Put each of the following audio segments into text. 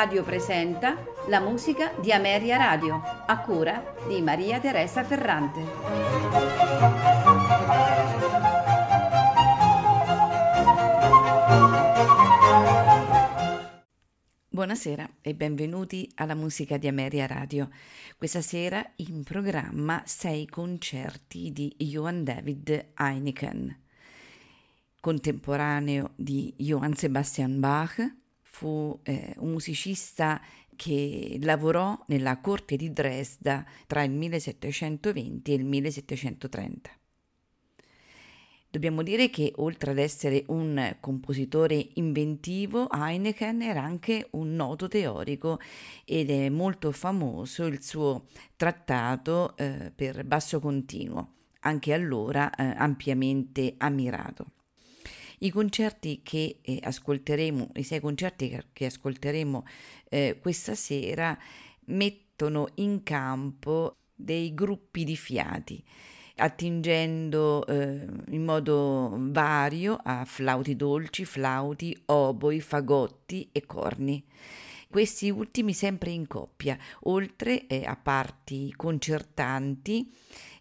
Radio presenta la musica di Ameria Radio, a cura di Maria Teresa Ferrante. Buonasera e benvenuti alla musica di Ameria Radio. Questa sera in programma sei concerti di Johann David Heineken. Contemporaneo di Johann Sebastian Bach, fu eh, un musicista che lavorò nella corte di Dresda tra il 1720 e il 1730. Dobbiamo dire che oltre ad essere un compositore inventivo, Heineken era anche un noto teorico ed è molto famoso il suo trattato eh, per basso continuo, anche allora eh, ampiamente ammirato. I concerti che eh, ascolteremo, i sei concerti che ascolteremo eh, questa sera mettono in campo dei gruppi di fiati attingendo eh, in modo vario a flauti dolci, flauti, oboi, fagotti e corni. Questi ultimi sempre in coppia, oltre eh, a parti concertanti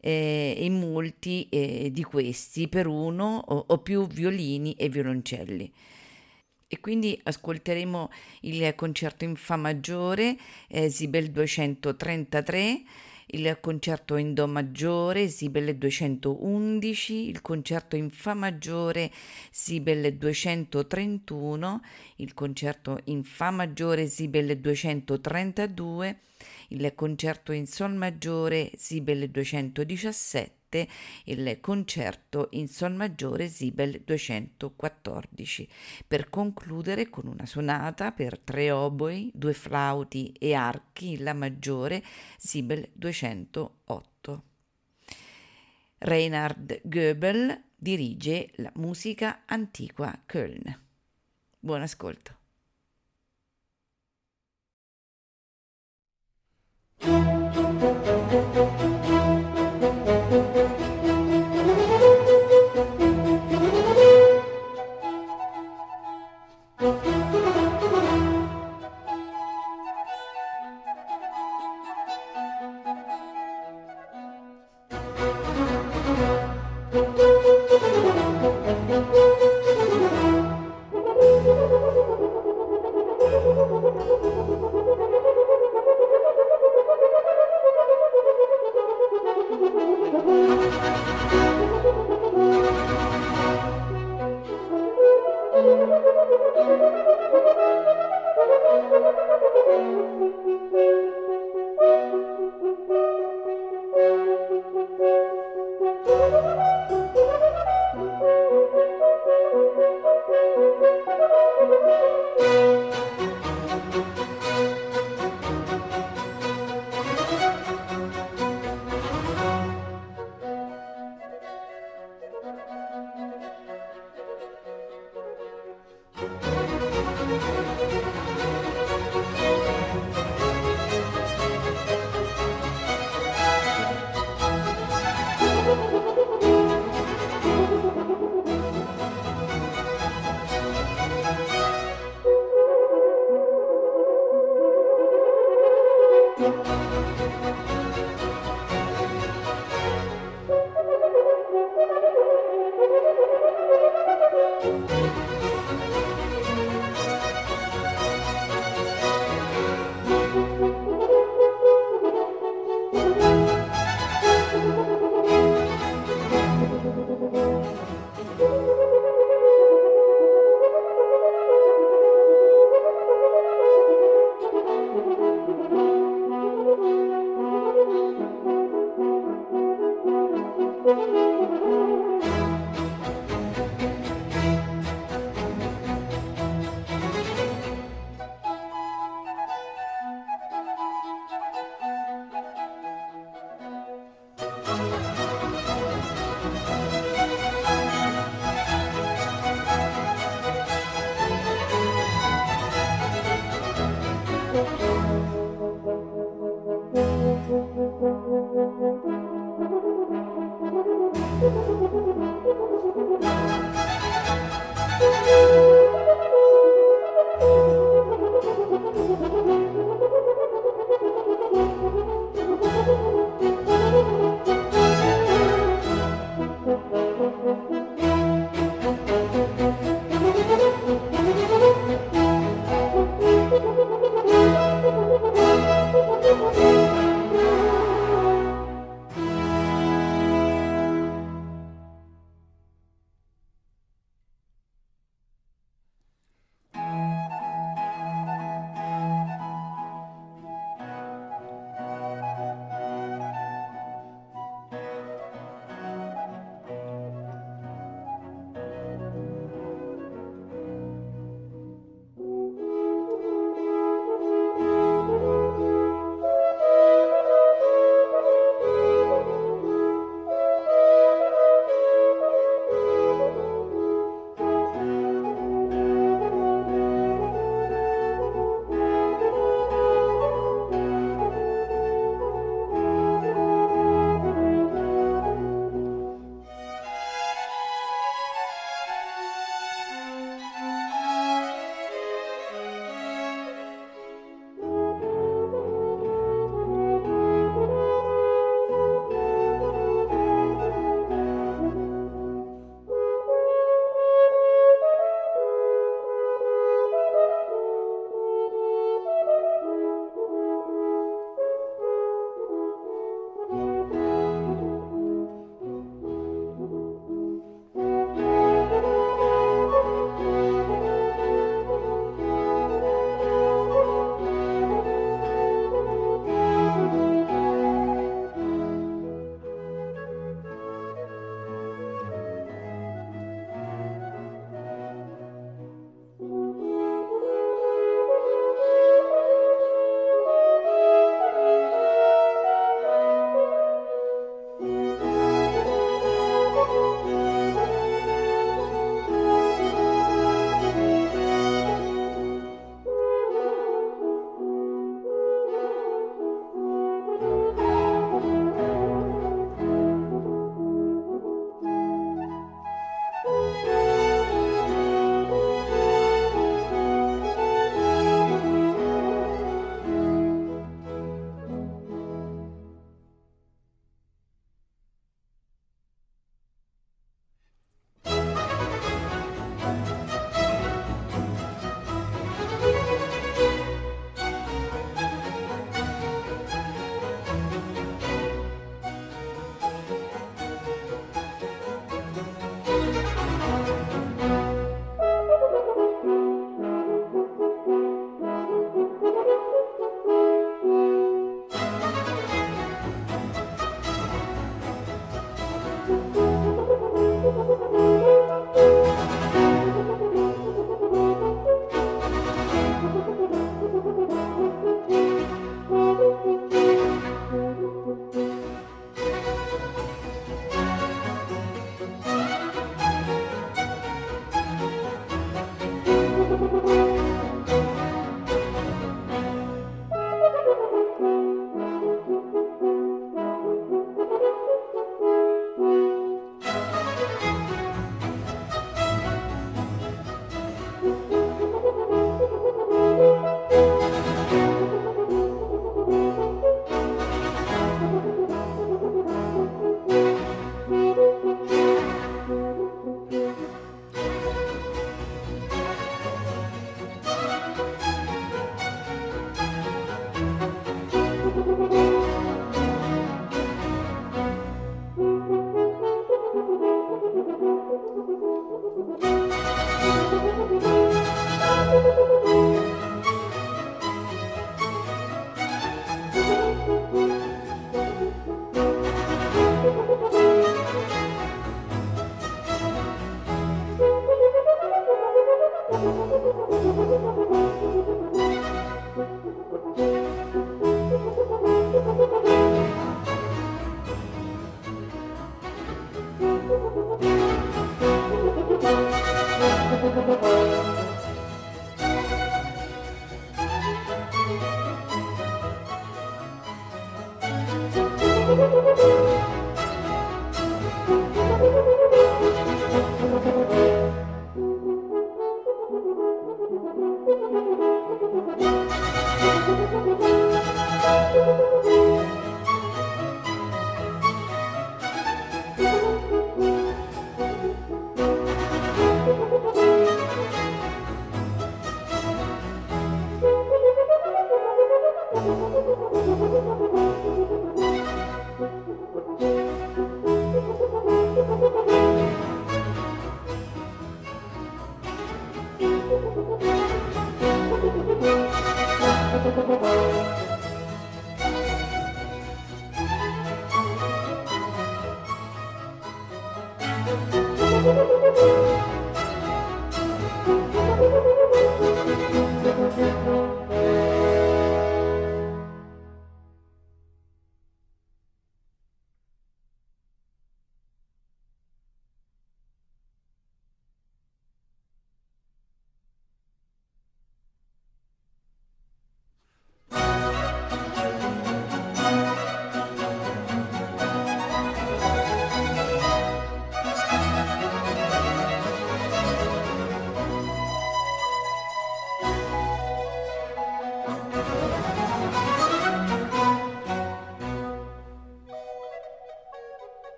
eh, e molti eh, di questi per uno o, o più violini e violoncelli. E quindi ascolteremo il concerto in Fa maggiore, eh, Sibel 233, il concerto in Do maggiore, Sibel 211, il concerto in Fa maggiore, Sibel 231, il concerto in Fa maggiore, Sibel 232, il concerto in Sol maggiore Sibel 217, il concerto in Sol maggiore Sibel 214, per concludere con una sonata per tre oboi, due flauti e archi in La maggiore Sibel 208. Reinhard Goebel dirige la musica antiqua Köln. Buon ascolto.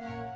Bye.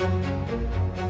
Música